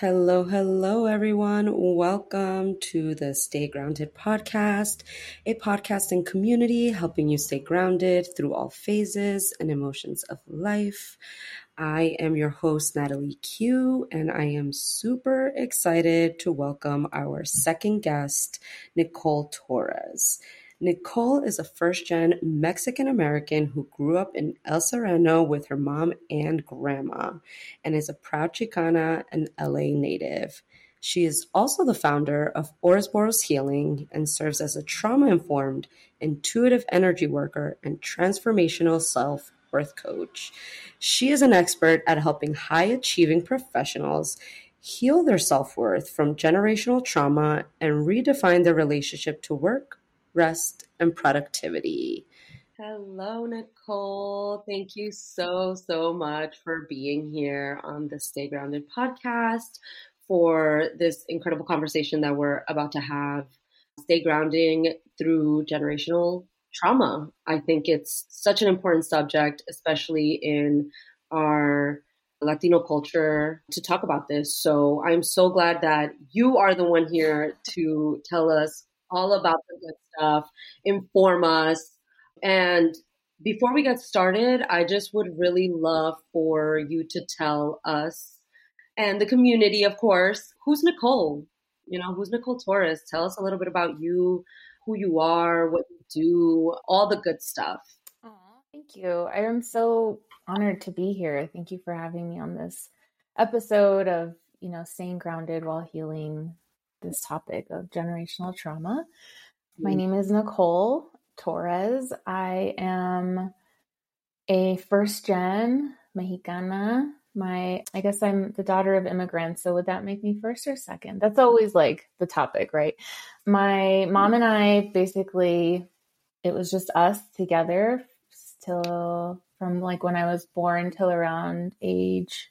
Hello, hello, everyone. Welcome to the Stay Grounded podcast, a podcasting community helping you stay grounded through all phases and emotions of life. I am your host, Natalie Q, and I am super excited to welcome our second guest, Nicole Torres. Nicole is a first gen Mexican American who grew up in El Sereno with her mom and grandma and is a proud Chicana and LA native. She is also the founder of Ouroboros Healing and serves as a trauma informed, intuitive energy worker and transformational self worth coach. She is an expert at helping high achieving professionals heal their self worth from generational trauma and redefine their relationship to work, rest, and productivity. Hello, Nicole. Thank you so, so much for being here on the Stay Grounded podcast for this incredible conversation that we're about to have. Stay grounding through generational trauma. I think it's such an important subject, especially in our Latino culture, to talk about this. So I'm so glad that you are the one here to tell us all about the good stuff, inform us. And before we get started, I just would really love for you to tell us and the community, of course, who's Nicole? You know, who's Nicole Torres? Tell us a little bit about you, who you are, what you do, all the good stuff. Thank you. I am so honored to be here. Thank you for having me on this episode of, you know, staying grounded while healing this topic of generational trauma. My mm-hmm. name is Nicole Torres. I am a first gen Mexicana. My, I guess I'm the daughter of immigrants. So would that make me first or second? That's always like the topic, right? My mom and I basically, it was just us together till from like when I was born till around age,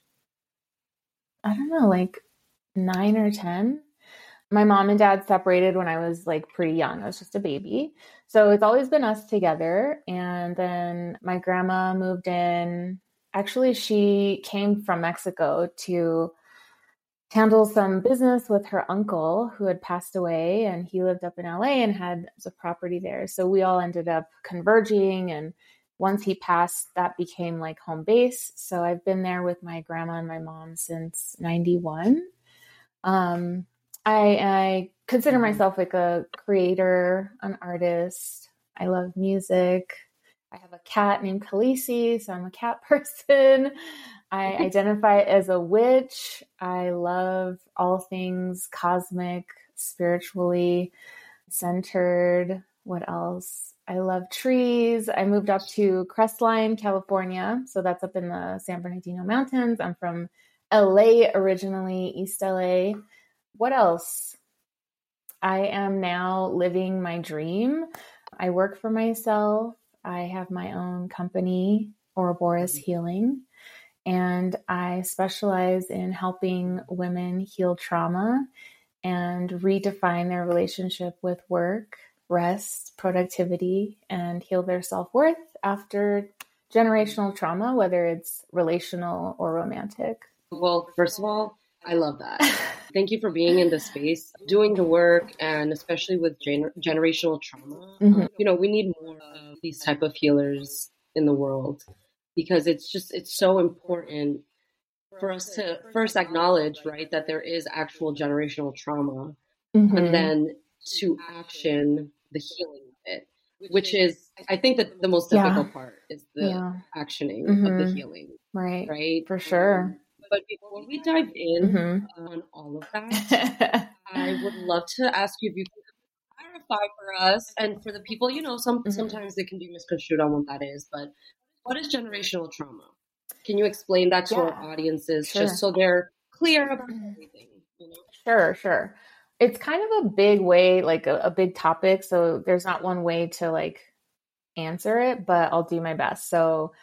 I don't know, like nine or 10 my mom and dad separated when I was like pretty young. I was just a baby. So it's always been us together. And then my grandma moved in. Actually, she came from Mexico to handle some business with her uncle who had passed away and he lived up in LA and had a property there. So we all ended up converging and once he passed that became like home base. So I've been there with my grandma and my mom since 91. Um I, I consider mm-hmm. myself like a creator, an artist. I love music. I have a cat named Khaleesi, so I'm a cat person. I identify as a witch. I love all things cosmic, spiritually centered. What else? I love trees. I moved up to Crestline, California. So that's up in the San Bernardino Mountains. I'm from LA originally, East LA what else? I am now living my dream. I work for myself. I have my own company, Ouroboros mm-hmm. Healing, and I specialize in helping women heal trauma and redefine their relationship with work, rest, productivity, and heal their self worth after generational trauma, whether it's relational or romantic. Well, first of all, I love that. Thank you for being in this space, doing the work, and especially with gener- generational trauma. Mm-hmm. Um, you know, we need more of these type of healers in the world because it's just it's so important for us to first acknowledge, right, that there is actual generational trauma, mm-hmm. and then to action the healing of it, which is I think that the most difficult yeah. part is the yeah. actioning mm-hmm. of the mm-hmm. healing. Right. Right. For sure. But before we dive in mm-hmm. on all of that, I would love to ask you if you could clarify for us and for the people, you know, some mm-hmm. sometimes they can be misconstrued on what that is, but what is generational trauma? Can you explain that to yeah. our audiences sure. just so they're clear about mm-hmm. everything? You know? Sure, sure. It's kind of a big way, like a, a big topic. So there's not one way to like answer it, but I'll do my best. So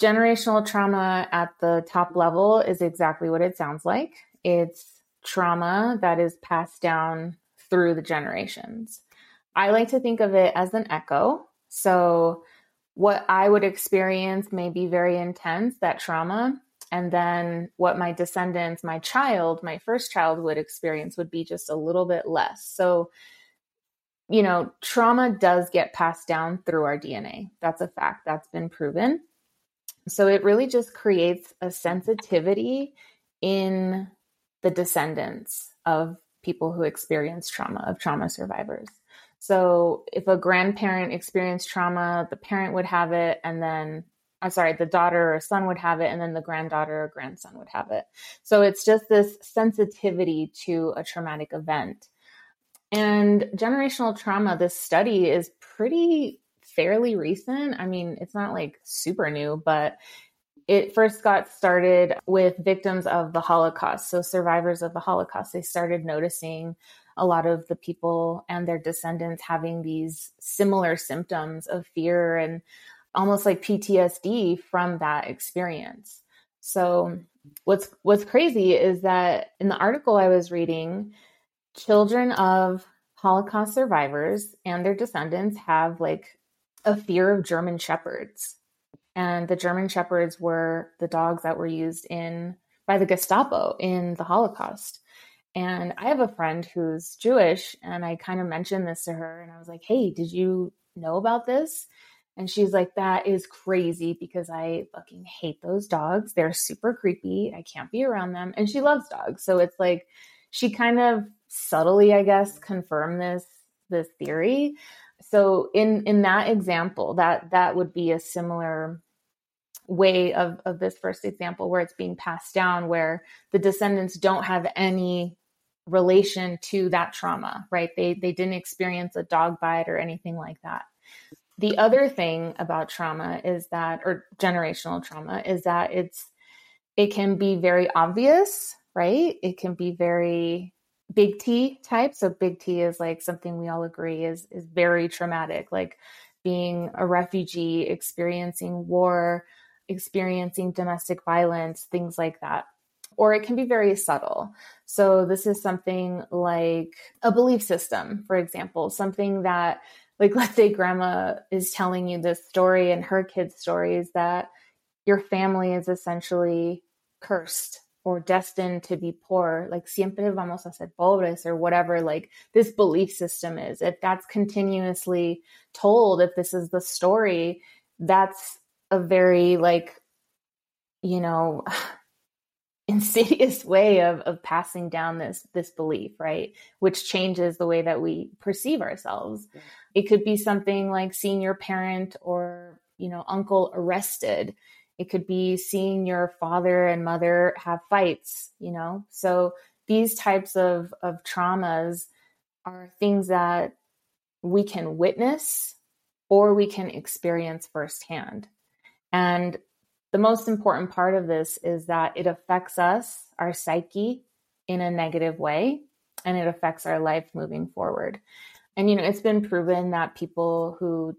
Generational trauma at the top level is exactly what it sounds like. It's trauma that is passed down through the generations. I like to think of it as an echo. So, what I would experience may be very intense, that trauma, and then what my descendants, my child, my first child would experience would be just a little bit less. So, you know, trauma does get passed down through our DNA. That's a fact, that's been proven. So it really just creates a sensitivity in the descendants of people who experience trauma, of trauma survivors. So if a grandparent experienced trauma, the parent would have it, and then I'm sorry, the daughter or son would have it, and then the granddaughter or grandson would have it. So it's just this sensitivity to a traumatic event. And generational trauma, this study is pretty fairly recent. I mean, it's not like super new, but it first got started with victims of the Holocaust. So, survivors of the Holocaust, they started noticing a lot of the people and their descendants having these similar symptoms of fear and almost like PTSD from that experience. So what's what's crazy is that in the article I was reading, children of Holocaust survivors and their descendants have like a fear of German shepherds. And the German shepherds were the dogs that were used in by the Gestapo in the Holocaust. And I have a friend who's Jewish, and I kind of mentioned this to her, and I was like, "Hey, did you know about this?" And she's like, that is crazy because I fucking hate those dogs. They're super creepy. I can't be around them. And she loves dogs. So it's like she kind of subtly, I guess, confirmed this this theory. So in in that example, that that would be a similar way of, of this first example where it's being passed down, where the descendants don't have any relation to that trauma, right? They they didn't experience a dog bite or anything like that. The other thing about trauma is that, or generational trauma, is that it's it can be very obvious, right? It can be very big T type. So big T is like something we all agree is is very traumatic, like being a refugee, experiencing war, experiencing domestic violence, things like that. Or it can be very subtle. So, this is something like a belief system, for example, something that like let's say grandma is telling you this story and her kids stories that your family is essentially cursed or destined to be poor like siempre vamos a ser pobres or whatever like this belief system is. If that's continuously told if this is the story that's a very like you know insidious way of, of passing down this this belief right? Which changes the way that we perceive ourselves. It could be something like seeing your parent or you know uncle arrested it could be seeing your father and mother have fights you know so these types of of traumas are things that we can witness or we can experience firsthand and the most important part of this is that it affects us, our psyche, in a negative way, and it affects our life moving forward. And, you know, it's been proven that people who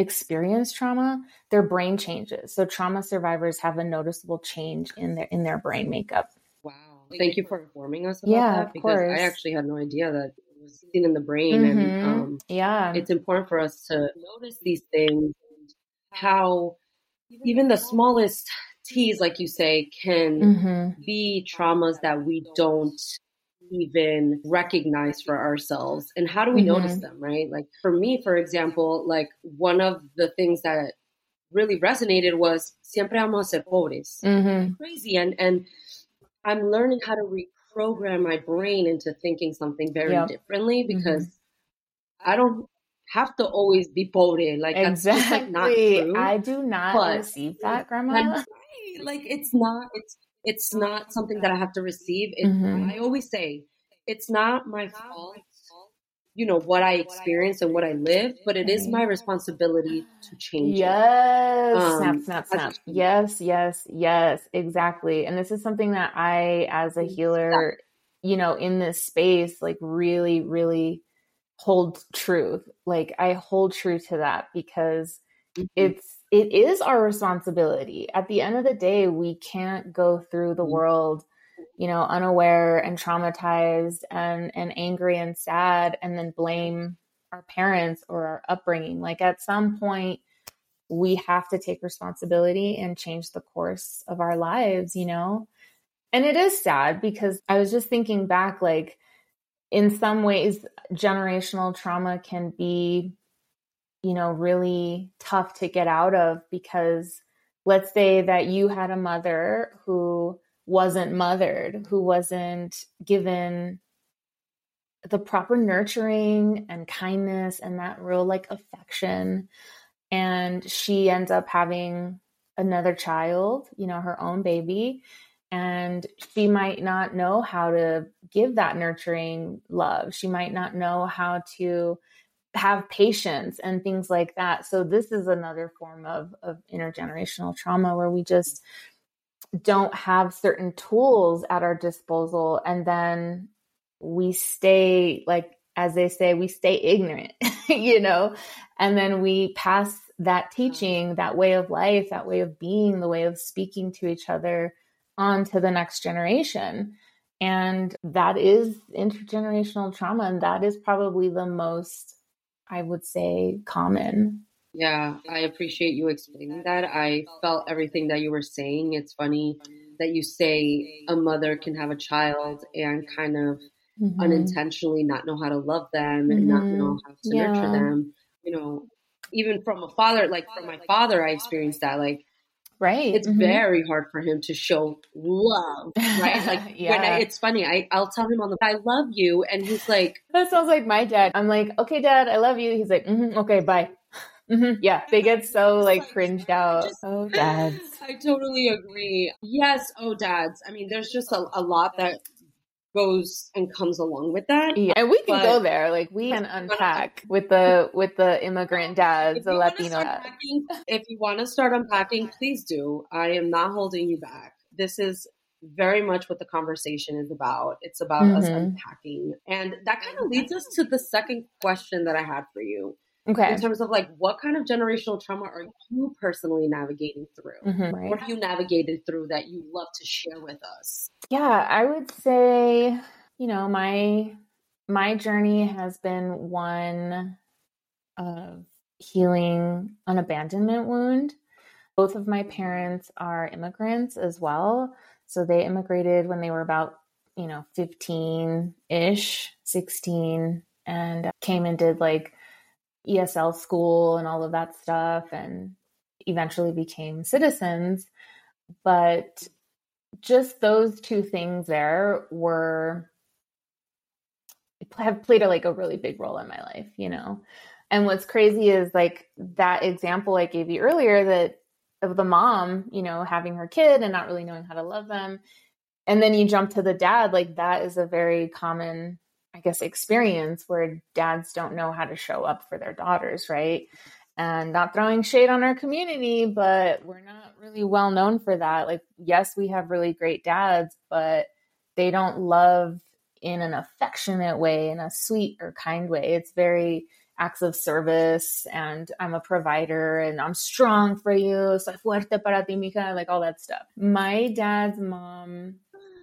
experience trauma, their brain changes. So trauma survivors have a noticeable change in their in their brain makeup. Wow. Thank you for informing us about yeah, that because course. I actually had no idea that it was seen in the brain mm-hmm. and um, yeah. It's important for us to notice these things how even the smallest T's, like you say, can mm-hmm. be traumas that we don't even recognize for ourselves. And how do we mm-hmm. notice them, right? Like for me, for example, like one of the things that really resonated was siempre vamos a ser pobres. Mm-hmm. Crazy. And, and I'm learning how to reprogram my brain into thinking something very yep. differently because mm-hmm. I don't have to always be pobre. Like exactly. that's like not true. I do not but receive that, Grandma. Like it's not. It's it's not something that I have to receive. It, mm-hmm. I always say it's not my fault. You know what I experience and what I live, but it is my responsibility to change. Yes, um, snap, snap, snap. Yes, yes, yes, exactly. And this is something that I, as a healer, you know, in this space, like really, really hold truth. Like I hold true to that because mm-hmm. it's it is our responsibility. At the end of the day, we can't go through the mm-hmm. world, you know, unaware and traumatized and and angry and sad and then blame our parents or our upbringing. Like at some point we have to take responsibility and change the course of our lives, you know? And it is sad because I was just thinking back, like, in some ways, generational trauma can be, you know, really tough to get out of because let's say that you had a mother who wasn't mothered, who wasn't given the proper nurturing and kindness and that real like affection. And she ends up having another child, you know, her own baby and she might not know how to give that nurturing love. She might not know how to have patience and things like that. So this is another form of of intergenerational trauma where we just don't have certain tools at our disposal and then we stay like as they say we stay ignorant, you know, and then we pass that teaching, mm. that way of life, that way of being, the way of speaking to each other on to the next generation. And that is intergenerational trauma. And that is probably the most, I would say, common. Yeah, I appreciate you explaining that. I felt everything that you were saying. It's funny that you say a mother can have a child and kind of mm-hmm. unintentionally not know how to love them mm-hmm. and not know mm-hmm. how to yeah. nurture them. You know, even from a father, like from my father, I experienced that. Like Right. It's mm-hmm. very hard for him to show love. Right. Like yeah. when I, it's funny, I, I'll tell him on the, I love you. And he's like, that sounds like my dad. I'm like, okay, dad, I love you. He's like, mm-hmm, okay, bye. Mm-hmm. Yeah, they get so like cringed out. Just, oh, dads. I totally agree. Yes, oh, dads. I mean, there's just a, a lot that goes and comes along with that. Yeah, and we can but go there. Like we can unpack with the with the immigrant dads, the Latino dads. If you want to start unpacking, please do. I am not holding you back. This is very much what the conversation is about. It's about mm-hmm. us unpacking. And that kind of leads us to the second question that I had for you. Okay. In terms of like what kind of generational trauma are you personally navigating through? Mm-hmm, right. What have you navigated through that you love to share with us? Yeah, I would say, you know, my my journey has been one of healing an abandonment wound. Both of my parents are immigrants as well. So they immigrated when they were about, you know, 15 ish, 16, and came and did like ESL school and all of that stuff and eventually became citizens. But just those two things there were have played a, like a really big role in my life, you know. And what's crazy is like that example I gave you earlier that of the mom, you know, having her kid and not really knowing how to love them. And then you jump to the dad, like that is a very common I guess, experience where dads don't know how to show up for their daughters, right? And not throwing shade on our community, but we're not really well known for that. Like, yes, we have really great dads, but they don't love in an affectionate way, in a sweet or kind way. It's very acts of service and I'm a provider and I'm strong for you. Soy fuerte para ti, mija, like all that stuff. My dad's mom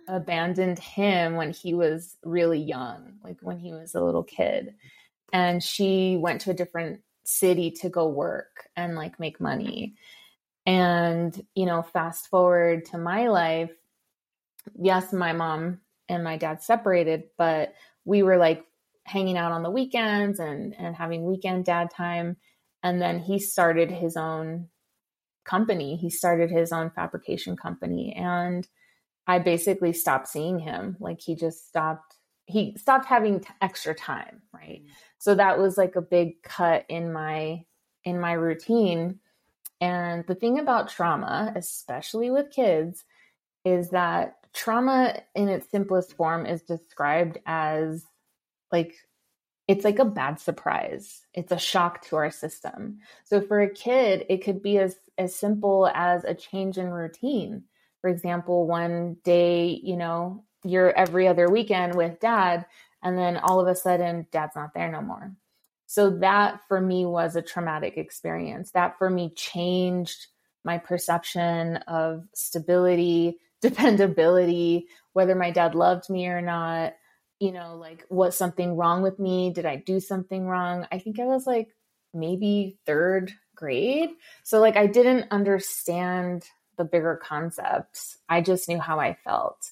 abandoned him when he was really young, like when he was a little kid. And she went to a different city to go work and like make money. And, you know, fast forward to my life, yes, my mom and my dad separated, but we were like hanging out on the weekends and, and having weekend dad time. And then he started his own company. He started his own fabrication company. And I basically stopped seeing him. Like he just stopped, he stopped having t- extra time. Right. Mm-hmm. So that was like a big cut in my, in my routine. And the thing about trauma, especially with kids, is that trauma in its simplest form is described as like it's like a bad surprise. It's a shock to our system. So for a kid, it could be as as simple as a change in routine for example, one day, you know, you're every other weekend with dad, and then all of a sudden, dad's not there no more. So that for me was a traumatic experience. That for me changed my perception of stability, dependability, whether my dad loved me or not. You know, like, was something wrong with me? Did I do something wrong? I think I was like maybe third grade. So, like, I didn't understand the bigger concepts. I just knew how I felt.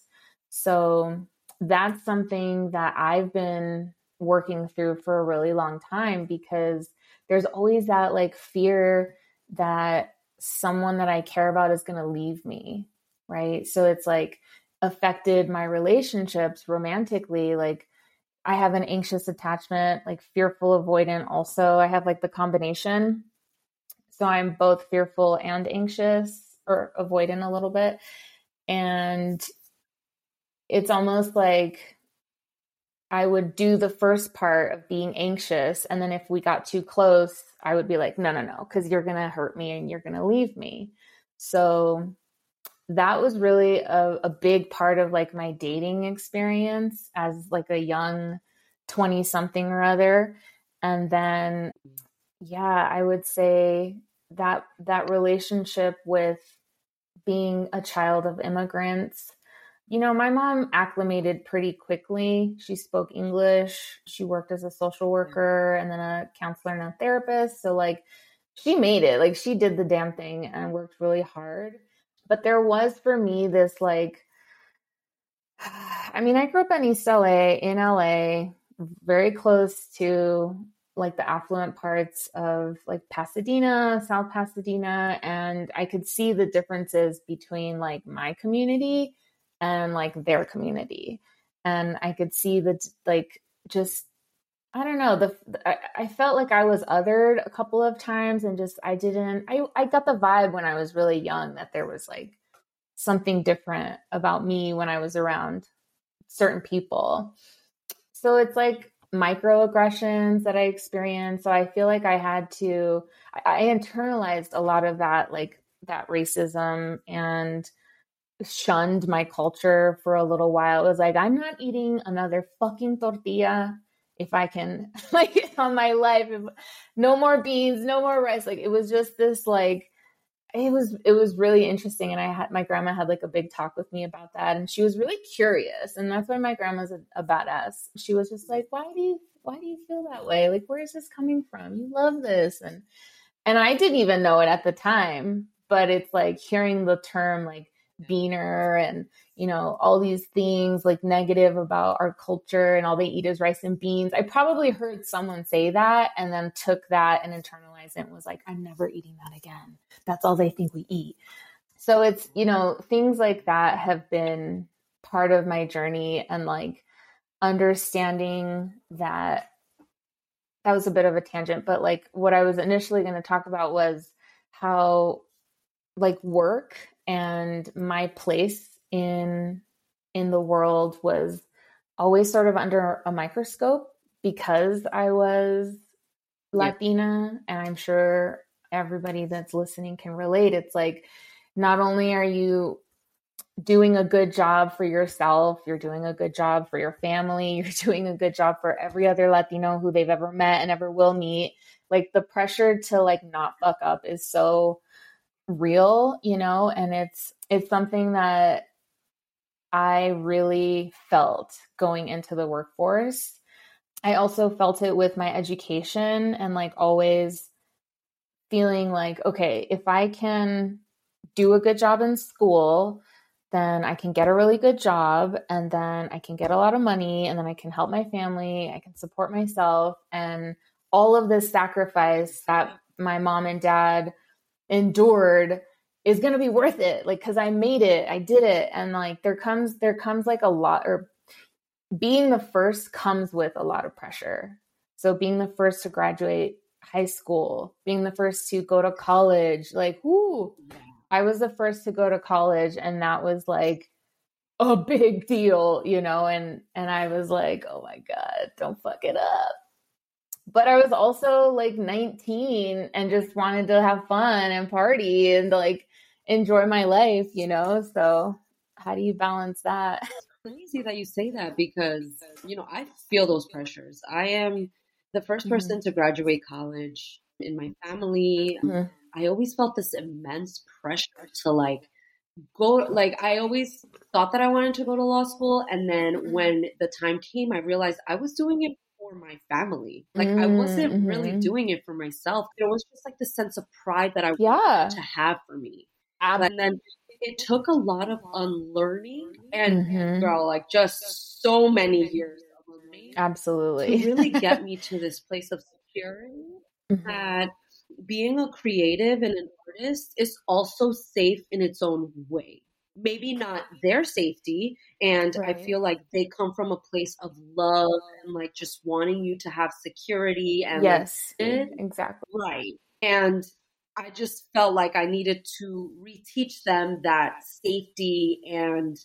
So, that's something that I've been working through for a really long time because there's always that like fear that someone that I care about is going to leave me. Right. So, it's like affected my relationships romantically. Like, I have an anxious attachment, like fearful avoidant also. I have like the combination. So I'm both fearful and anxious or avoidant a little bit. And it's almost like I would do the first part of being anxious. And then if we got too close, I would be like, no, no, no, because you're going to hurt me and you're going to leave me. So that was really a, a big part of like my dating experience as like a young 20 something or other and then mm. yeah i would say that that relationship with being a child of immigrants. You know my mom acclimated pretty quickly. She spoke english. She worked as a social mm-hmm. worker and then a counselor and a therapist. So like she made it. Like she did the damn thing and worked really hard. But there was for me this like, I mean, I grew up in East LA, in LA, very close to like the affluent parts of like Pasadena, South Pasadena, and I could see the differences between like my community and like their community. And I could see that like just I don't know. The I, I, felt like I was othered a couple of times, and just I didn't. I I got the vibe when I was really young that there was like something different about me when I was around certain people. So it's like microaggressions that I experienced. So I feel like I had to. I, I internalized a lot of that, like that racism and shunned my culture for a little while. It was like, I'm not eating another fucking tortilla if I can like on my life. If, no more beans, no more rice. Like it was just this like it was it was really interesting and I had my grandma had like a big talk with me about that and she was really curious and that's why my grandma's a, a badass. She was just like, "Why do you why do you feel that way? Like where is this coming from? You love this." And and I didn't even know it at the time, but it's like hearing the term like beaner and you know all these things like negative about our culture and all they eat is rice and beans. I probably heard someone say that and then took that and internalized it and was like i'm never eating that again. That's all they think we eat. So it's you know things like that have been part of my journey and like understanding that that was a bit of a tangent but like what i was initially going to talk about was how like work and my place in in the world was always sort of under a microscope because I was Latina yeah. and I'm sure everybody that's listening can relate. It's like not only are you doing a good job for yourself, you're doing a good job for your family, you're doing a good job for every other Latino who they've ever met and ever will meet. Like the pressure to like not fuck up is so real, you know, and it's it's something that I really felt going into the workforce. I also felt it with my education and like always feeling like, okay, if I can do a good job in school, then I can get a really good job and then I can get a lot of money and then I can help my family, I can support myself and all of this sacrifice that my mom and dad endured is going to be worth it. Like cuz I made it I did it. And like there comes there comes like a lot or being the first comes with a lot of pressure. So being the first to graduate high school being the first to go to college like whoo I was the first to go to college and that was like a big deal you know and and I was like oh my god don't fuck it up but I was also like 19 and just wanted to have fun and party and like enjoy my life, you know? So, how do you balance that? It's crazy that you say that because, you know, I feel those pressures. I am the 1st mm-hmm. person to graduate college in my family. Mm-hmm. I always felt this immense pressure to like go like I always thought that I wanted to go to law school and then when the time came I realized I was doing it for my family. Like I wasn't Mm, really mhm. doing it for myself. It was just like the sense of pride that I Yeah. wanted to have for me. Ab- And then it took a lot of unlearning and Mhm. girl, like just so many years of unlearning Absolutely. to really get me to this place of security Mhm. that being a creative and an artist is also safe in its own way. Maybe not their safety. And I feel like they come from a place of love and like just wanting you to have security and yes, it- exactly. right. And I just felt like I needed to reteach them that safety and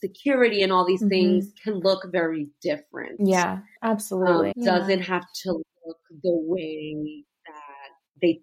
security and all these Mhm. things can look very different Yeah, um, absolutely. Yeah. doesn't have to look the way that they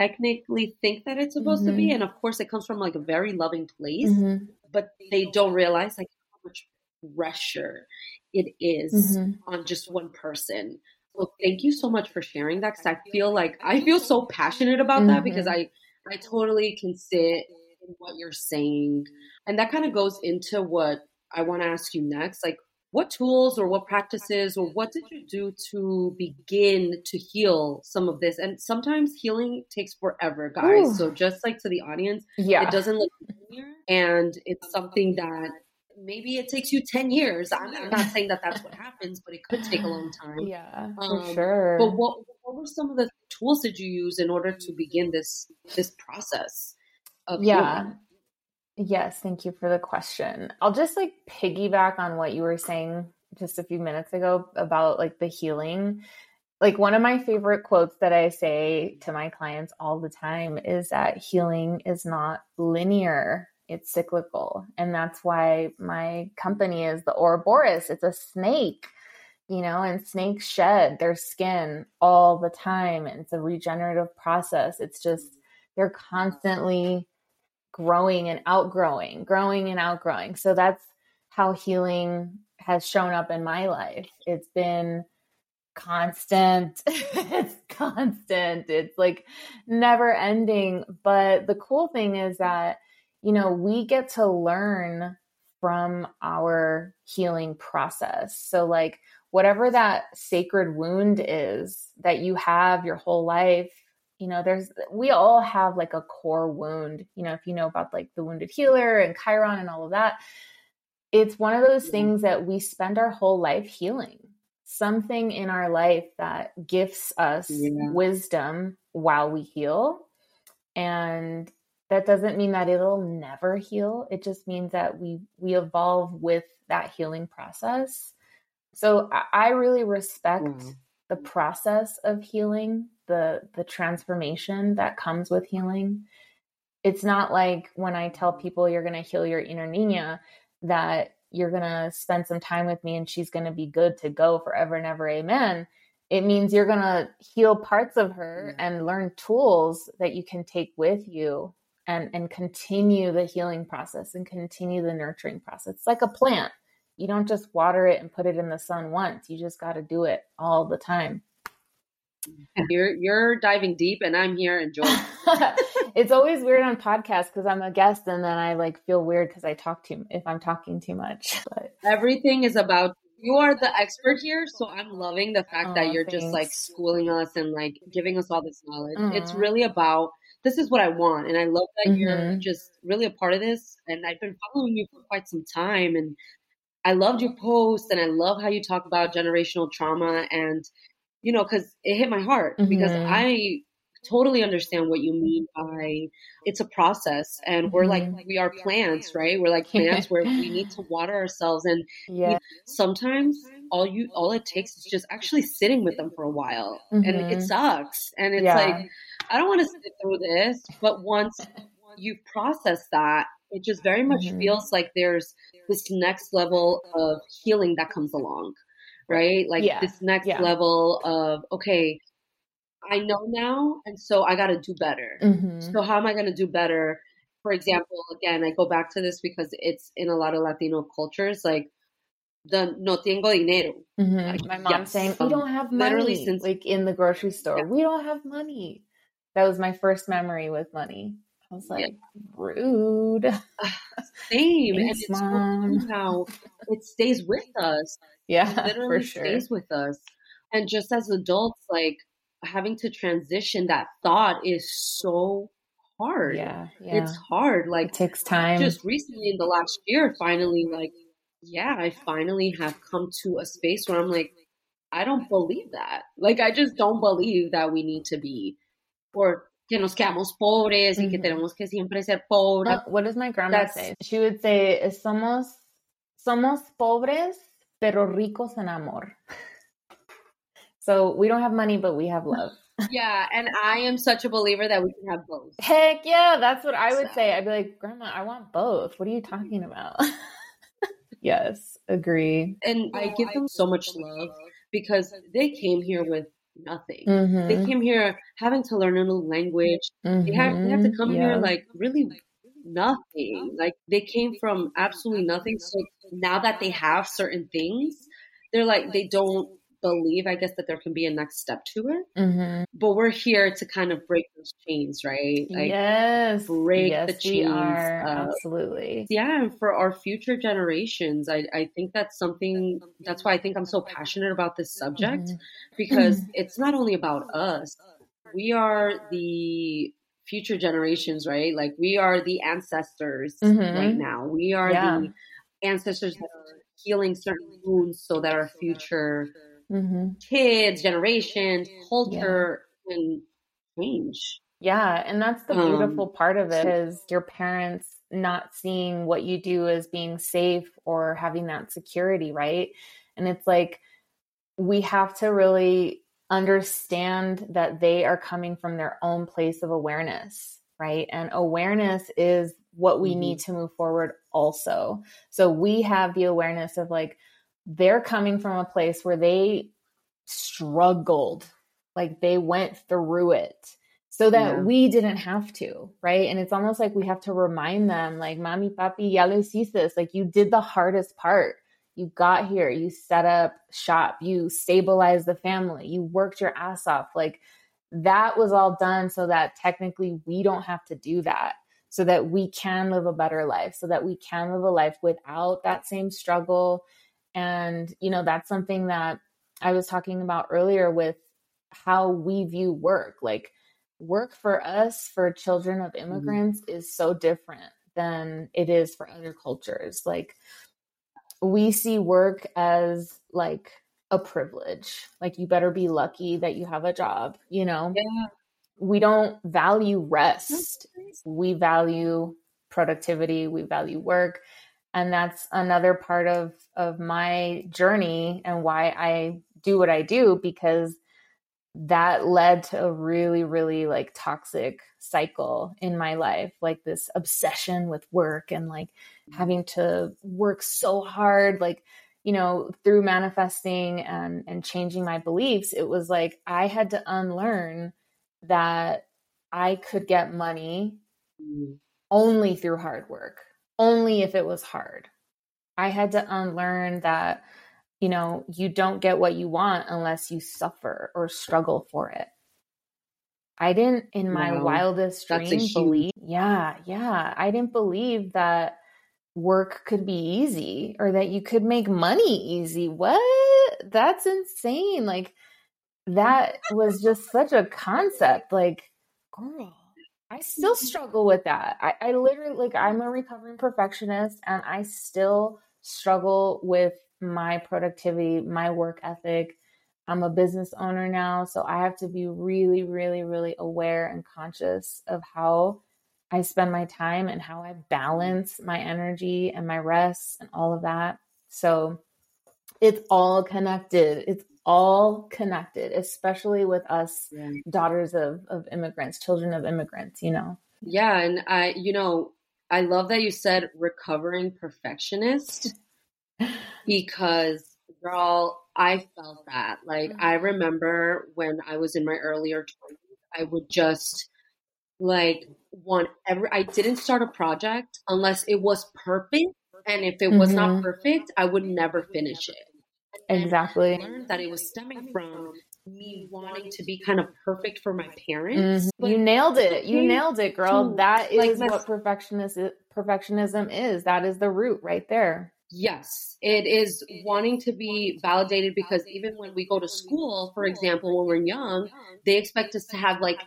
technically think that it's supposed to be. Mhm. And of course, it comes from like a very loving place, Mhm, but they don't realize like how much pressure it is mhm. on just one person. So thank you so much for sharing that because I feel like I feel so passionate about that because Mhm. I I totally can sit in what you're saying, and that kind of goes into what I want to ask you next. Like, what tools or what practices or what did you do to begin to heal some of this? And sometimes healing takes forever, guys. Ooh. So just like to the audience, Yeah. it doesn't look linear, and it's something that maybe it takes you 10 years i'm, not saying that that's what happens but it could take a long time Yeah, for Um, sure. but what, what were some of the tools did you use in order to begin this this process of yeah. healing? Yes, thank you for the question. I'll just like piggyback on what you were saying just a few minutes ago about like the healing. Like one of my favorite quotes that I say to my clients all the time is that healing is not linear, it's cyclical. And that's why my company is the Ouroboros. It's a snake, you know, and snakes shed their skin all the time. And it's a regenerative process. It's just, they're constantly growing and outgrowing, growing and outgrowing. So that's how healing has shown up in my life. It's been constant. it's constant. It's like never ending. But the cool thing is that, you know, we get to learn from our healing process. So, like, whatever that sacred wound is that you have your whole life, you know, there's, we all have like a core wound. You know, if you know about like the wounded healer and Chiron and all of that, it's one of those mm-hmm. things that we spend our whole life healing. Something in our life that gifts us Yeah. wisdom while we heal. And that doesn't mean that it'll never heal. It just means that we we evolve with that healing process. So I, I really respect Wow. the process of healing, the the transformation that comes with healing. It's not like when I tell people you're going to heal your inner Nina that you're going to spend some time with me and she's going to be good to go forever and ever amen. It means you're going to heal parts of her Yeah. and learn tools that you can take with you and and continue the healing process and continue the nurturing process. It's like a plant. You don't just water it and put it in the sun once. You just got to do it all the time. You're you're diving deep, and I'm here enjoying. it's always weird on podcasts because I'm a guest and then I like feel weird because I talk too if I'm talking too much. But Everything is about you are the expert here, so I'm loving the fact Aw, that you're just like schooling us and like giving us all this knowledge. It's really about this is what I want, and I love that you're Mhm. just really a part of this. And I've been following you for quite some time, and I loved your post, and I love how you talk about generational trauma, and you know, because it hit my heart because Mhm. I totally understand what you mean by it's a process and we're like Mhm. we are plants right we're like plants where we need to water ourselves and yeah, sometimes all you all it takes is just actually sitting with them for a while and it Mhm. sucks and it's Yeah. like i don't want to sit through this but once you've processed that it just very much Mhm. feels like there's this next level of healing that comes along right like Yeah. this next Yeah. level of okay i know now and so i got to do better Mhm. so how am I going to do better? For example, again, I go back to this because it's in a lot of Latino cultures, like the no tengo dinero. Mhm. Like, My mom yes, saying, "We um, don't have literally money." since- like in the grocery store, Yeah. we don't have money. That was my first memory with money. I was Yeah. like, rude. Same, and it's Mom. how it stays with us. Yeah, It literally for sure. stays with us. And just as adults, like having to transition that thought is so hard. Yeah, yeah. It's hard. Like it takes time. Just recently in the last year, finally, like, yeah, I finally have come to a space where I'm like, I don't believe that. Like, I just don't believe that we need to be, or que nos quedamos pobres mm-hmm. y que mm-hmm. tenemos que siempre ser pobres. What does my grandma That's, say? She would say, somos, somos pobres, pero ricos en amor. so we don't have money, but we have love. yeah, and I am such a believer that we can have both. Heck yeah, that's what I would so. say. I'd be like, Grandma, I want both. What are you talking about? yes, agree. And I give them so much love because they came here with nothing. Mm-hmm. They came here having to learn a new language. Mm-hmm. They have they have to come yeah. here like really nothing. Like they came from absolutely nothing. So now that they have certain things, they're like they don't believe, I guess, that there can be a next step to it. Mm-hmm. But we're here to kind of break those chains, right? Like yes, break yes, the chains. Absolutely. Yeah, and for our future generations, I, I think that's something. That's why I think I'm so passionate about this subject mm-hmm. because it's not only about us. We are the future generations, right? Like we are the ancestors right mm-hmm. now. We are yeah. the ancestors that are healing certain wounds so that our future mm-hmm. kids, generations, culture yeah. can change. Yeah, and that's the beautiful um, part of it is your parents not seeing what you do as being safe or having that security, right? And it's like we have to really understand that they are coming from their own place of awareness, right? And awareness is what we mm-hmm. need to move forward also. So we have the awareness of like they're coming from a place where they struggled, like they went through it so that yeah. we didn't have to, right? And it's almost like we have to remind them, like, Mami, Papi, ya lo hiciste. Like, you did the hardest part. You got here, you set up shop, you stabilized the family, you worked your ass off. Like, that was all done so that technically we don't have to do that so that we can live a better life, so that we can live a life without that same struggle. And, you know, that's something that I was talking about earlier with how we view work. Like, work for us, for children of mm-hmm. immigrants, mm-hmm. is so different than it is for other cultures. Like, we see work as like a privilege. Like, you better be lucky that you have a job, you know? Yeah. We don't value rest, we value productivity, we value work and that's another part of of my journey and why I do what I do because that led to a really really like toxic cycle in my life like this obsession with work and like having to work so hard like you know through manifesting and and changing my beliefs it was like I had to unlearn that I could get money mm. only through hard work only if it was hard. I had to unlearn that, you know, you don't get what you want unless you suffer or struggle for it. I didn't, in my wow. wildest dreams, believe. Yeah, yeah. I didn't believe that work could be easy or that you could make money easy. What? That's insane. Like, that was just such a concept. Like, girl, I still struggle with that. I, I literally like I'm a recovering perfectionist and I still struggle with my productivity, my work ethic. I'm a business owner now, so I have to be really, really, really aware and conscious of how I spend my time and how I balance my energy and my rest and all of that. So it's all connected. It's all connected, especially with us yeah. daughters of, of immigrants, children of immigrants, you know? Yeah. And I, you know, I love that you said recovering perfectionist because, girl, I felt that. Like, I mm-hmm. remember when I was in my earlier 20s, I would just like want every, I didn't start a project unless it was perfect. And if it was mm-hmm. not perfect, I would never finish it. Exactly. learned that it was stemming from me wanting to be kind of perfect for my parents. Mm-hmm. You nailed it. You nailed it, girl. That is like what perfectionist perfectionism is. That is the root right there. Yes, it is wanting to be validated because even when we go to school, for example, when we're young, they expect us to have like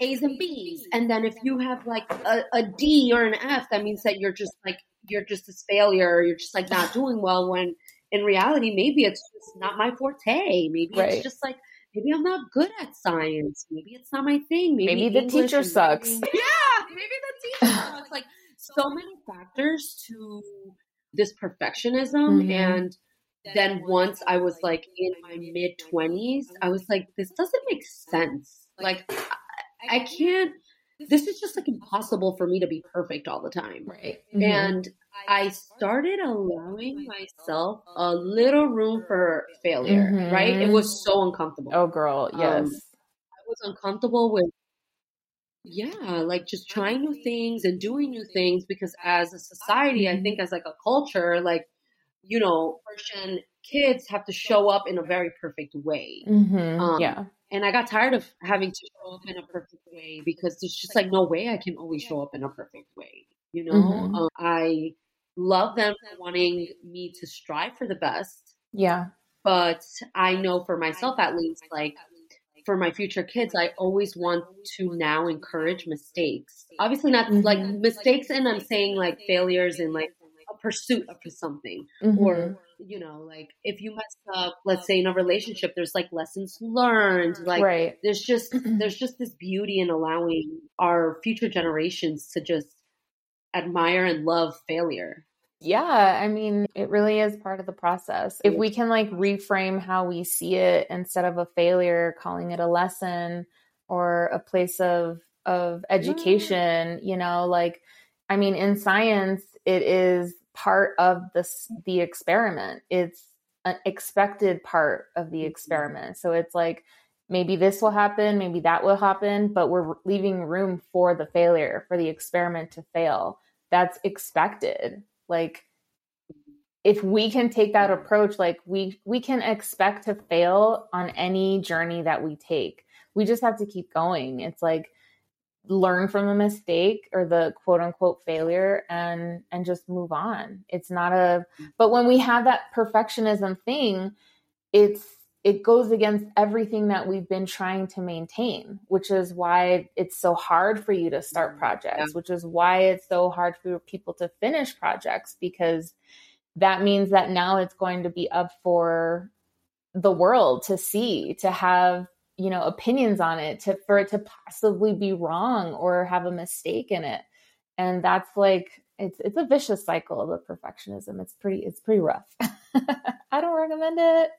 A's and B's. And then if you have like a, a D or an F, that means that you're just like, you're just a failure. You're just like not doing well when in reality, maybe it's just not my forte. Maybe right. it's just like, maybe I'm not good at science. Maybe it's not my thing. Maybe, maybe the teacher sucks. yeah, maybe the teacher sucks. Like so many factors to this perfectionism mm-hmm. and then once I was like in my mid 20s, I was like, this doesn't make sense. Like, I, can't, this is just like impossible for me to be perfect all the time. Right. Mm-hmm. And I started allowing myself a little room for failure, mm-hmm. right? It was so uncomfortable. Oh, girl, yes. Um, I was uncomfortable with yeah like just trying new things and doing new things because as a society i think as like a culture like you know Persian kids have to show up in a very perfect way mm-hmm. um, yeah. and i got tired of having to show up in a perfect way because there's just like no way i can always show up in a perfect way you know? Mm-hmm. um, i love them wanting me to strive for the best yeah. but i know for myself at least like for my future kids, I always want to now encourage mistakes. Obviously, not mm-hmm. like mistakes, and I'm saying like failures in like a pursuit of something, mm-hmm. or you know, like if you mess up, let's say in a relationship, there's like lessons learned. Like right. there's just there's just this beauty in allowing our future generations to just admire and love failure. Yeah, I mean, it really is part of the process. If we can like reframe how we see it instead of a failure, calling it a lesson or a place of of education, you know, like I mean, in science, it is part of this the experiment. It's an expected part of the mm-hmm. experiment. So it's like maybe this will happen, maybe that will happen, but we're leaving room for the failure, for the experiment to fail. That's expected like if we can take that mm-hmm. approach like we we can expect to fail on any journey that we take. We just have to keep going. It's like learn from the mistake or the quote unquote failure and and just move on. It's not a mm-hmm. but when we have that perfectionism thing it's it goes against everything that we've been trying to maintain, which is why it's so hard for you to start mm-hmm. projects, yeah. which is why it's so hard for people to finish projects because that means that now it's going to be up for the world to see, to have, you know, opinions on it, to for it to possibly be wrong or have a mistake in it. And that's like it's it's a vicious cycle of perfectionism. It's pretty it's pretty rough. I don't recommend it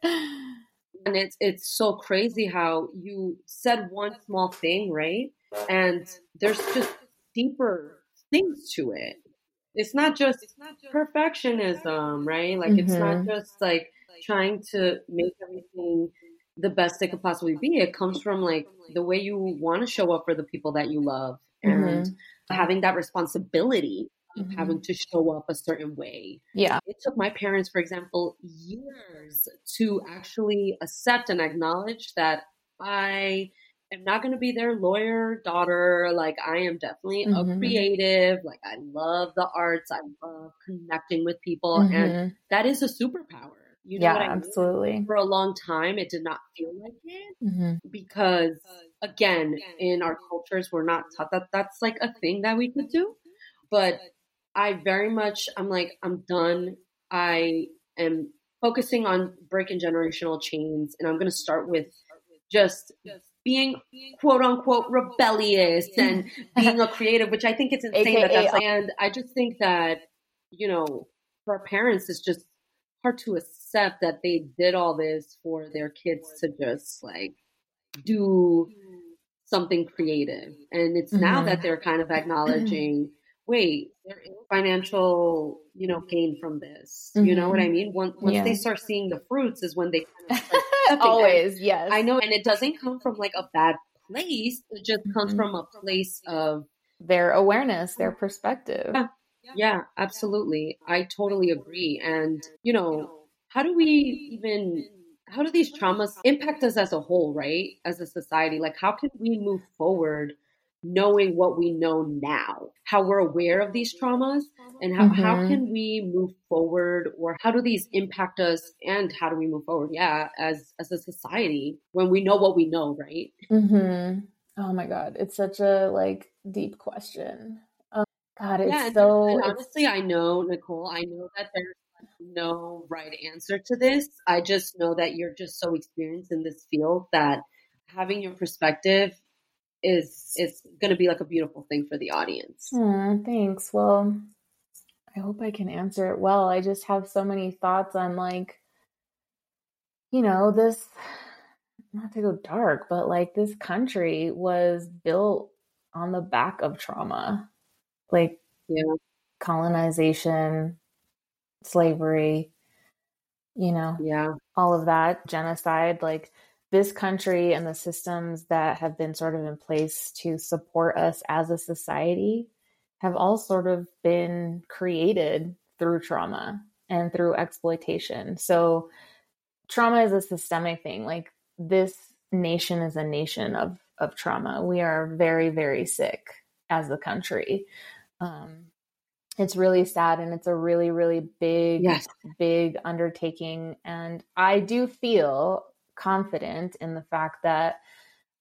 and it's it's so crazy how you said one small thing right and there's just deeper things to it it's not just perfectionism right like mm-hmm. it's not mm-hmm. just like trying to make everything the best it could possibly be it comes from like the way you want to show up for the people that you love and mm-hmm. having that responsibility mm-hmm. having to show up a certain way. Yeah. It took my parents, for example, years to actually accept and acknowledge that I am not going to be their lawyer daughter. Like, I am definitely mm-hmm. a creative. Like, I love the arts. I love connecting with people. Mm-hmm. And that is a superpower. You know yeah, I mean? absolutely. For a long time, it did not feel like it mm-hmm. because, again, in our cultures, we're not taught that that's like a thing that we could do. But I very much, I'm like, I'm done. I am focusing on breaking generational chains, and I'm going to start with just being quote unquote rebellious and being a creative, which I think it's insane AKA, that that's like, and I just think that, you know, for our parents, it's just hard to accept that they did all this for their kids to just like do something creative. And it's mm-hmm. now that mm-hmm. they're kind of acknowledging wait, there is financial, you know, gain from this. Mm-hmm. You know what I mm-hmm. mean? Once, once yeah. they start seeing the fruits is when they kind of always, yes. I know, and it doesn't come from like a bad place. It just comes mm-hmm. from a place of their awareness, their perspective. Yeah. yeah, absolutely. I totally agree. And you know, how do we even how do these traumas impact us as a whole, right? As a society, like how can we move forward knowing what we know now, how we're aware of these traumas and how, mm-hmm. how can we move forward or how do these impact us and how do we move forward? Yeah. As, as a society when we know what we know, right? Mm-hmm. Oh my God. It's such a like deep question. Oh God, it's yeah, so. And honestly, I know, Nicole, I know that there's no right answer to this. I just know that you're just so experienced in this field that having your perspective is is going to be like a beautiful thing for the audience. Mm, thanks. Well, I hope I can answer it well. I just have so many thoughts on like you know, this not to go dark, but like this country was built on the back of trauma. Like yeah. colonization, slavery, you know, yeah, all of that, genocide, like this country and the systems that have been sort of in place to support us as a society have all sort of been created through trauma and through exploitation. So trauma is a systemic thing. Like this nation is a nation of of trauma. We are very very sick as a country. Um, it's really sad and it's a really really big yes. big undertaking and i do feel confident in the fact that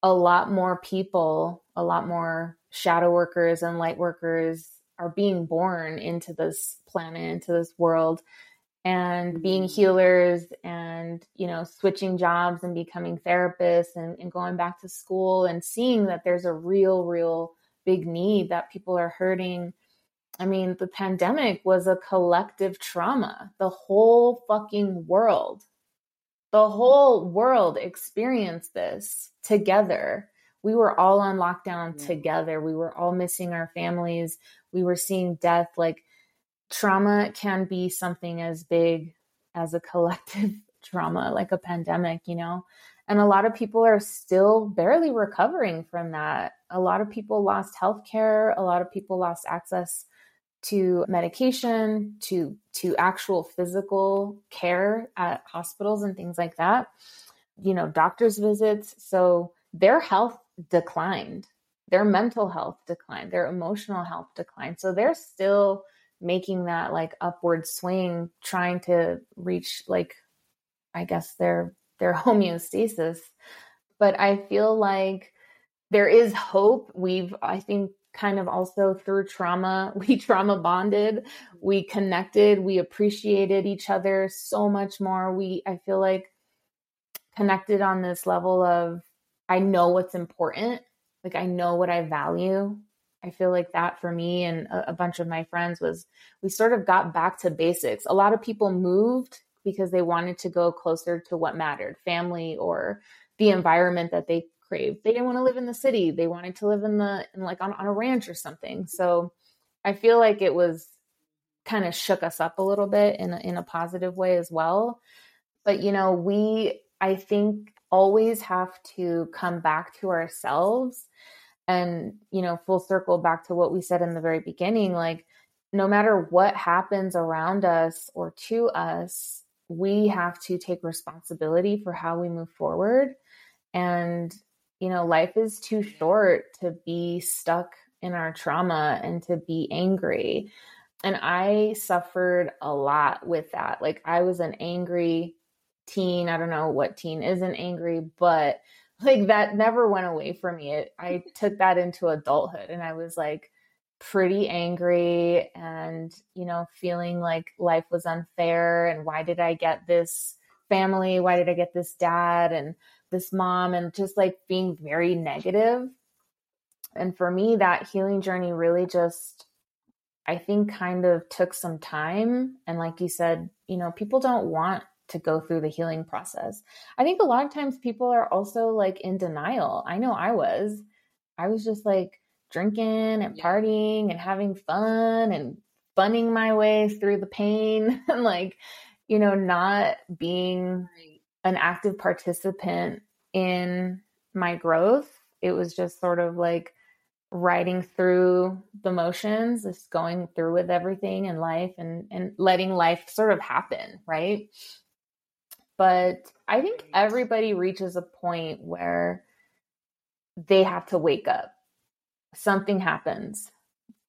a lot more people a lot more shadow workers and light workers are being born into this planet into this world and being mm-hmm. healers and you know switching jobs and becoming therapists and, and going back to school and seeing that there's a real real big need that people are hurting I mean, the pandemic was a collective trauma. The whole fucking world, the whole world experienced this together. We were all on lockdown yeah. together. We were all missing our families. We were seeing death. Like, trauma can be something as big as a collective trauma, like a pandemic, you know? And a lot of people are still barely recovering from that. A lot of people lost health care. A lot of people lost access to medication to to actual physical care at hospitals and things like that. You know doctors visits. So their health declined. Their mental health declined. Their emotional health declined. So they're still making that like upward swing trying to reach like i guess their their homeostasis. But i feel like there is hope. We've i think kind of also through trauma. We trauma bonded, we connected, we appreciated each other so much more. We, I feel like, connected on this level of I know what's important, like I know what I value. I feel like that for me and a, a bunch of my friends was we sort of got back to basics. A lot of people moved because they wanted to go closer to what mattered family or the environment that they They didn't want to live in the city. They wanted to live in the in like on, on a ranch or something. So I feel like it was kind of shook us up a little bit in a, in a positive way as well. But you know, we I think always have to come back to ourselves and you know, full circle back to what we said in the very beginning like no matter what happens around us or to us, we have to take responsibility for how we move forward and you know, life is too short to be stuck in our trauma and to be angry. And I suffered a lot with that. Like, I was an angry teen. I don't know what teen isn't angry, but like that never went away from me. It, I took that into adulthood and I was like pretty angry and, you know, feeling like life was unfair and why did I get this family? Why did I get this dad? And this mom and just like being very negative. And for me, that healing journey really just, I think, kind of took some time. And like you said, you know, people don't want to go through the healing process. I think a lot of times people are also like in denial. I know I was. I was just like drinking and partying and having fun and funning my way through the pain and like, you know, not being an active participant in my growth. It was just sort of like riding through the motions, just going through with everything in life and, and letting life sort of happen, right? But I think everybody reaches a point where they have to wake up. something happens.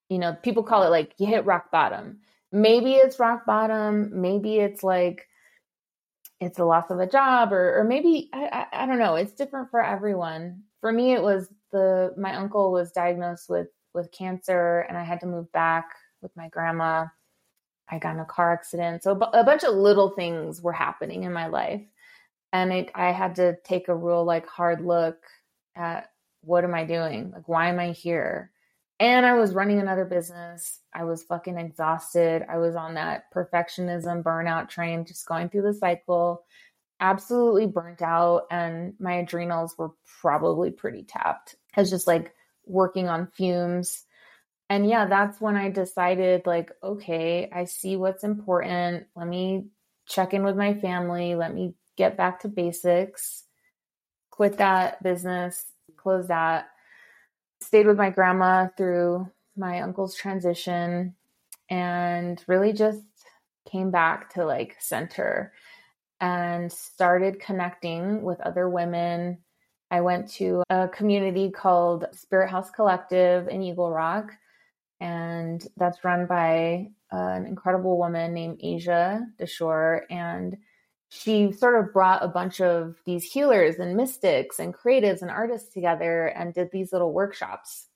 You know, people call it like you hit rock bottom. Maybe it's rock bottom. Maybe it's like it's the loss of a job, or or maybe I, I, I don't know. It's different for everyone. For me, it was the my uncle was diagnosed with with cancer, and I had to move back with my grandma. I got in a car accident, so a bunch of little things were happening in my life, and it, I had to take a real like hard look at what am I doing? Like, why am I here? And I was running another business. I was fucking exhausted. I was on that perfectionism burnout train, just going through the cycle, absolutely burnt out. And my adrenals were probably pretty tapped. I was just like working on fumes. And yeah, that's when I decided, like, okay, I see what's important. Let me check in with my family. Let me get back to basics, quit that business, close that stayed with my grandma through my uncle's transition and really just came back to like center and started connecting with other women. I went to a community called Spirit House Collective in Eagle Rock, and that's run by an incredible woman named Asia Deshore. And she sort of brought a bunch of these healers and mystics and creatives and artists together and did these little workshops.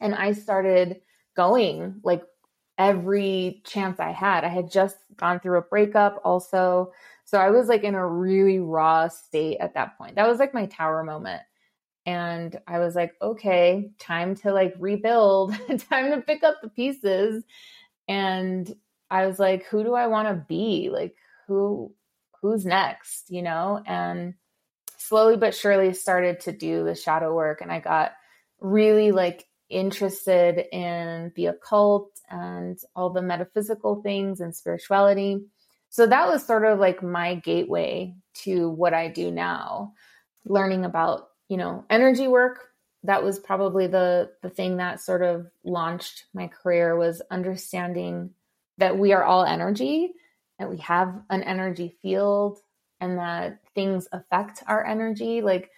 And I started going like every chance I had. I had just gone through a breakup also. So I was like in a really raw state at that point. That was like my tower moment. And I was like, okay, time to like rebuild, time to pick up the pieces. And I was like, who do I want to be? Like, who who's next, you know? And slowly but surely started to do the shadow work. And I got really like interested in the occult and all the metaphysical things and spirituality. So that was sort of like my gateway to what I do now, learning about, you know, energy work. That was probably the the thing that sort of launched my career was understanding that we are all energy that we have an energy field and that things affect our energy like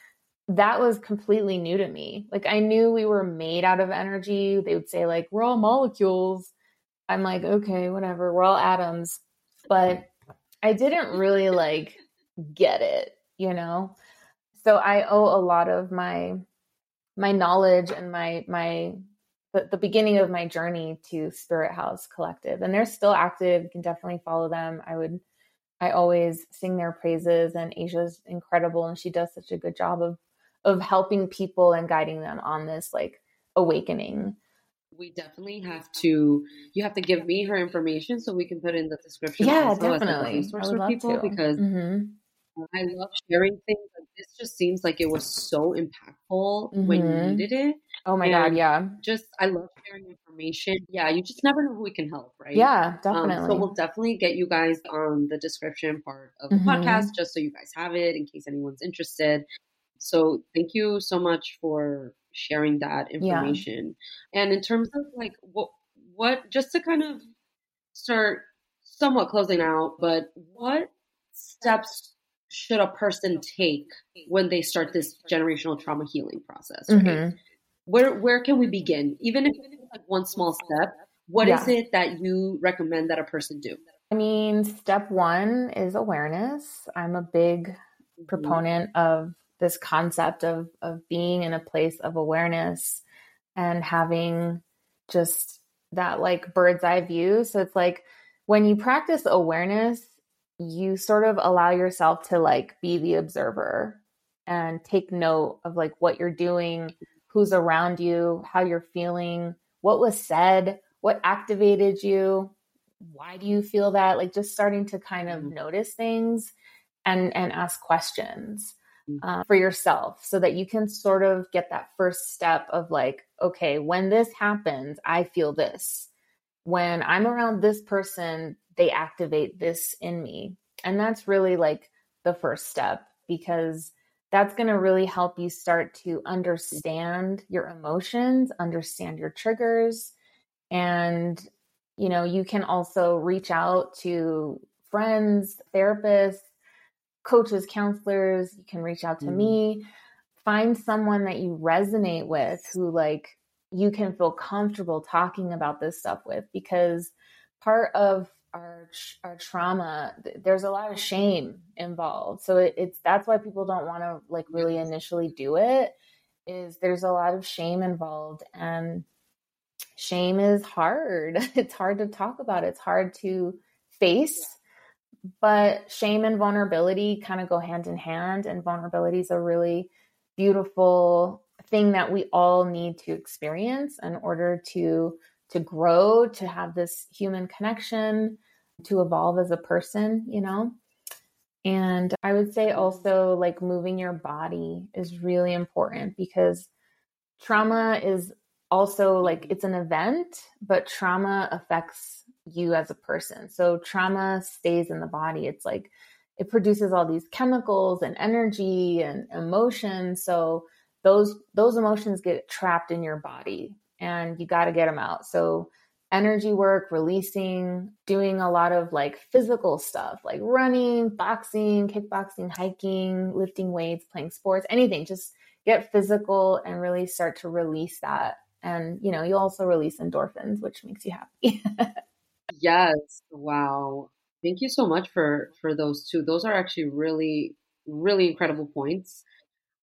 that was completely new to me. Like i knew we were made out of energy. They would say like we're all molecules. I'm like okay whatever. We're all atoms. But i didn't really like get it you know? So i owe a lot of my my knowledge and my my the, the beginning of my journey to Spirit House Collective. And they're still active. You can definitely follow them. I would, I always sing their praises, and Asia's incredible, and she does such a good job of of helping people and guiding them on this like awakening. We definitely have to. You have to give me her information so we can put in the description. Yeah, definitely. As like for people to. because mm-hmm. I love sharing things. This just seems like it was so impactful mm-hmm. when you mm-hmm. needed it. Oh my and god, yeah. Just I love sharing information. Yeah, you just never know who we can help, right? Yeah, definitely. Um, so we'll definitely get you guys on the description part of the mm-hmm. podcast just so you guys have it in case anyone's interested. So thank you so much for sharing that information. Yeah. And in terms of like what what just to kind of start somewhat closing out, but what steps should a person take when they start this generational trauma healing process? Right? Mm-hmm. Where where can we begin? Even if it's like one small step, what yeah. is it that you recommend that a person do? I mean, step one is awareness. I'm a big mm-hmm. proponent of this concept of of being in a place of awareness and having just that like bird's eye view. So it's like when you practice awareness, you sort of allow yourself to like be the observer and take note of like what you're doing, who's around you, how you're feeling, what was said, what activated you, why do you feel that? Like just starting to kind of mm-hmm. notice things and and ask questions mm-hmm. uh, for yourself so that you can sort of get that first step of like, okay, when this happens, I feel this. When I'm around this person, they activate this in me. And that's really like the first step because that's going to really help you start to understand your emotions, understand your triggers. And, you know, you can also reach out to friends, therapists, coaches, counselors. You can reach out to mm. me, find someone that you resonate with who, like, you can feel comfortable talking about this stuff with because part of our our trauma there's a lot of shame involved. So it, it's that's why people don't want to like really initially do it is there's a lot of shame involved and shame is hard. It's hard to talk about. It's hard to face but shame and vulnerability kind of go hand in hand and vulnerability is a really beautiful thing that we all need to experience in order to to grow to have this human connection to evolve as a person you know? And i would say also like moving your body is really important because trauma is also like it's an event but trauma affects you as a person. So trauma stays in the body. It's like it produces all these chemicals and energy and emotion. So those those emotions get trapped in your body and you got to get them out. So energy work releasing doing a lot of like physical stuff like running boxing kickboxing hiking lifting weights playing sports anything. Just get physical and really start to release that. And you know you also release endorphins which makes you happy. Yes. Wow. Thank you so much for for those two. Those are actually really really incredible points.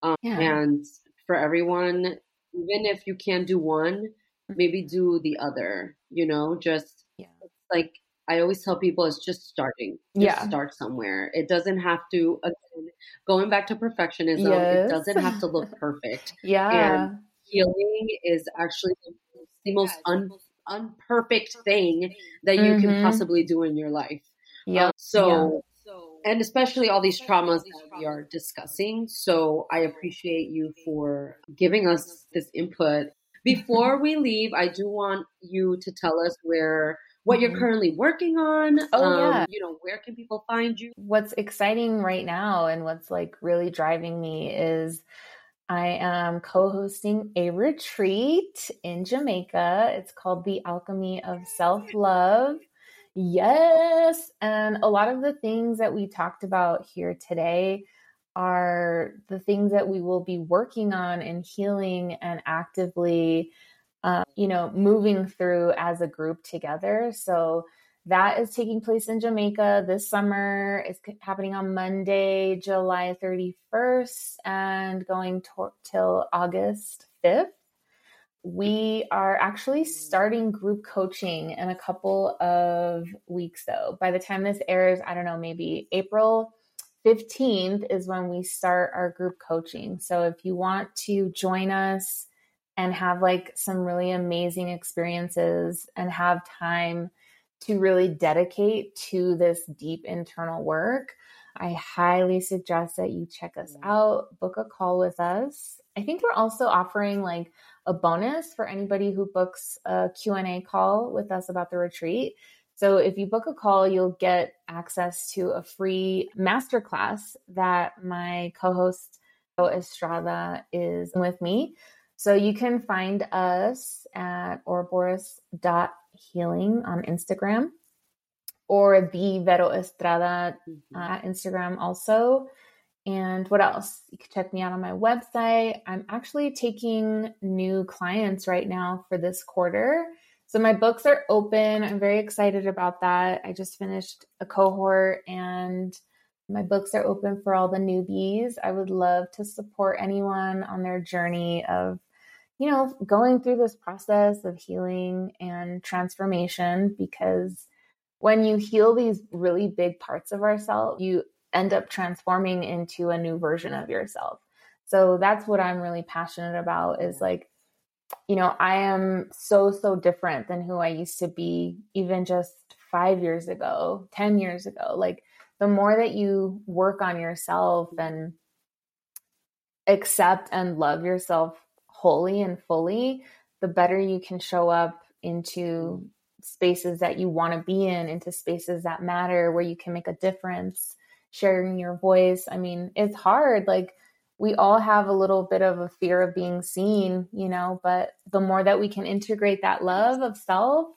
Um, yeah. and for everyone even if you can't do one maybe do the other you know just yeah. like i always tell people it's just starting just yeah start somewhere it doesn't have to again going back to perfectionism yes. it doesn't have to look perfect yeah and healing is actually the most un, unperfect thing that you mm-hmm. can possibly do in your life yeah um, so and especially all these traumas that we are discussing. So I appreciate you for giving us this input. Before we leave, I do want you to tell us where what you're mm-hmm. currently working on. Oh um, yeah, you know where can people find you? What's exciting right now and what's like really driving me is I am co-hosting a retreat in Jamaica. It's called the Alchemy of Self Love. Yes. And a lot of the things that we talked about here today are the things that we will be working on and healing and actively, uh, you know, moving through as a group together. So that is taking place in Jamaica this summer. It's happening on Monday, July 31st, and going till August 5th we are actually starting group coaching in a couple of weeks though by the time this airs i don't know maybe april 15th is when we start our group coaching. So if you want to join us and have like some really amazing experiences and have time to really dedicate to this deep internal work i highly suggest that you check us out book a call with us. I think we're also offering like a bonus for anybody who books a Q&A call with us about the retreat. So if you book a call, you'll get access to a free masterclass that my co-host Estrada is with me. So you can find us at ouroboros.healing on Instagram or the Vero Estrada mm-hmm. uh, Instagram also. And what else? You can check me out on my website. I'm actually taking new clients right now for this quarter. So my books are open. I'm very excited about that. I just finished a cohort and my books are open for all the newbies. I would love to support anyone on their journey of, you know, going through this process of healing and transformation because when you heal these really big parts of ourselves, you end up transforming into a new version of yourself. So that's what I'm really passionate about is like, you know, I am so, so different than who I used to be, even just five years ago, 10 years ago. Like, the more that you work on yourself and accept and love yourself wholly and fully, the better you can show up into spaces that you want to be in, into spaces that matter, where you can make a difference sharing your voice. I mean, it's hard. Like, we all have a little bit of a fear of being seen, you know, but the more that we can integrate that love of self,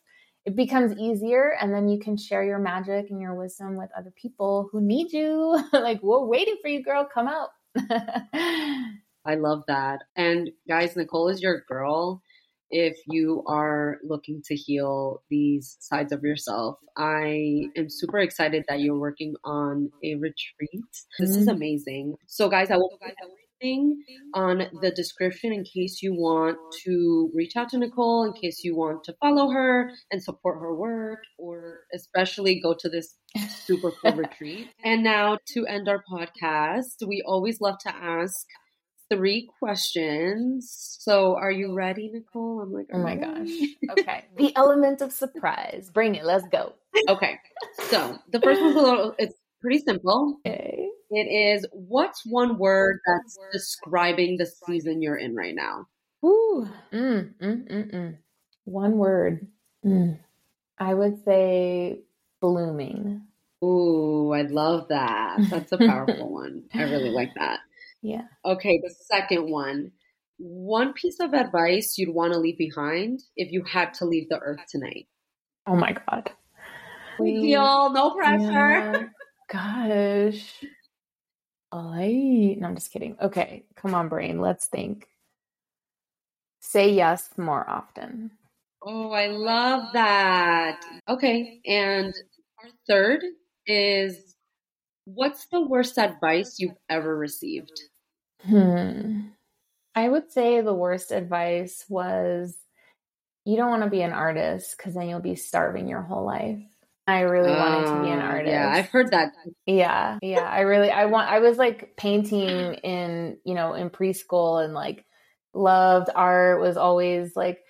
it becomes easier. And then you can share your magic and your wisdom with other people who need you. like, we're waiting for you, girl. Come out. I love that. And guys, Nicole is your girl if you are looking to heal these sides of yourself. I am super excited that you're working on a retreat. This mm-hmm. is amazing. So, guys, I will put everything on the description in case you want to reach out to Nicole, in case you want to follow her and support her work, or especially go to this super cool retreat. And now, to end our podcast, we always love to ask three questions. So, are you ready, Nicole? I'm like, oh my gosh. Okay. the element of surprise. Bring it. Let's go. Okay. So, the first one's a little, it's pretty simple. Okay. It is what's one word that's describing the season you're in right now? Ooh. Mm, mm, mm, mm. One word. Mm. I would say blooming. Ooh, I love that. That's a powerful one. I really like that. Yeah. Okay, the second one. One piece of advice you'd want to leave behind if you had to leave the earth tonight. Oh my God. We feel no pressure. Yeah. Gosh. I no, I'm just kidding. Okay, come on, brain. Let's think. Say yes more often. Oh, I love that. Okay, and our third is what's the worst advice you've ever received? Hmm. I would say the worst advice was you don't want to be an artist because then you'll be starving your whole life. I really uh, wanted to be an artist. Yeah, I've heard that. Yeah, yeah. I really, I want. I was like painting in, you know, in preschool and like loved art. Was always like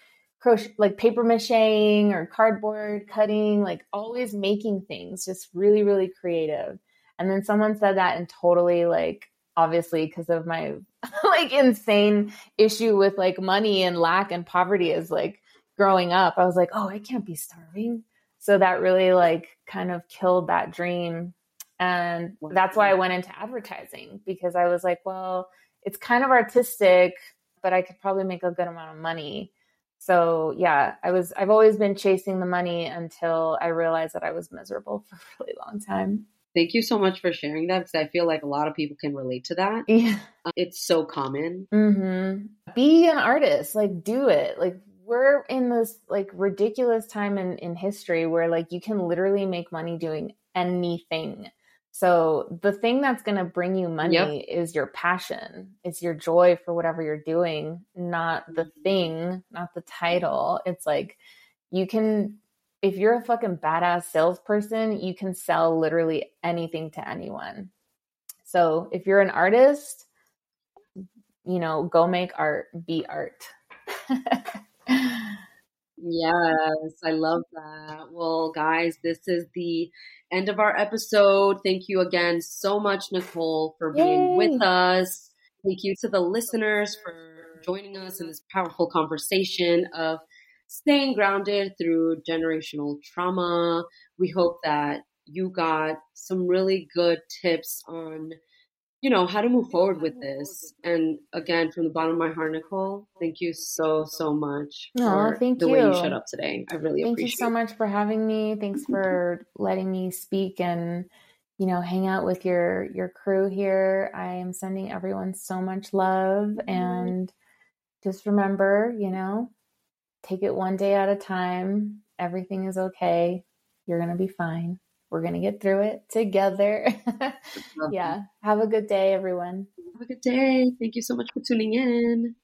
crochet, like paper macheing or cardboard cutting. Like always making things, just really, really creative. And then someone said that and totally like obviously because of my like insane issue with like money and lack and poverty is like growing up i was like oh i can't be starving. So that really like kind of killed that dream. And that's why i went into advertising because i was like well it's kind of artistic but i could probably make a good amount of money. So yeah i was i've always been chasing the money until i realized that i was miserable for a really long time Thank you so much for sharing that because I feel like a lot of people can relate to that. Yeah. Uh, it's so common. Mm-hmm. Be an artist, like do it. Like we're in this like ridiculous time in, in history where like you can literally make money doing anything. So the thing that's going to bring you money yep. is your passion. It's your joy for whatever you're doing, not the mm-hmm. thing, not the title. It's like you can if you're a fucking badass salesperson, you can sell literally anything to anyone. So if you're an artist, you know, go make art, be art. yes, I love that. Well, guys, this is the end of our episode. Thank you again so much, Nicole, for being Yay. with us. Thank you to the listeners for joining us in this powerful conversation of staying grounded through generational trauma. We hope that you got some really good tips on, you know, how to move forward with this. And again, from the bottom of my heart, Nicole, thank you so, so much for thank the you. way you showed up today. I really thank appreciate it. Thank you so much for having me. Thanks for letting me speak and you know hang out with your your crew here i am sending everyone so much love mm-hmm. and just remember you know take it one day at a time. Everything is okay. You're going to be fine. We're going to get through it together. yeah. Have a good day, everyone. Have a good day. Thank you so much for tuning in.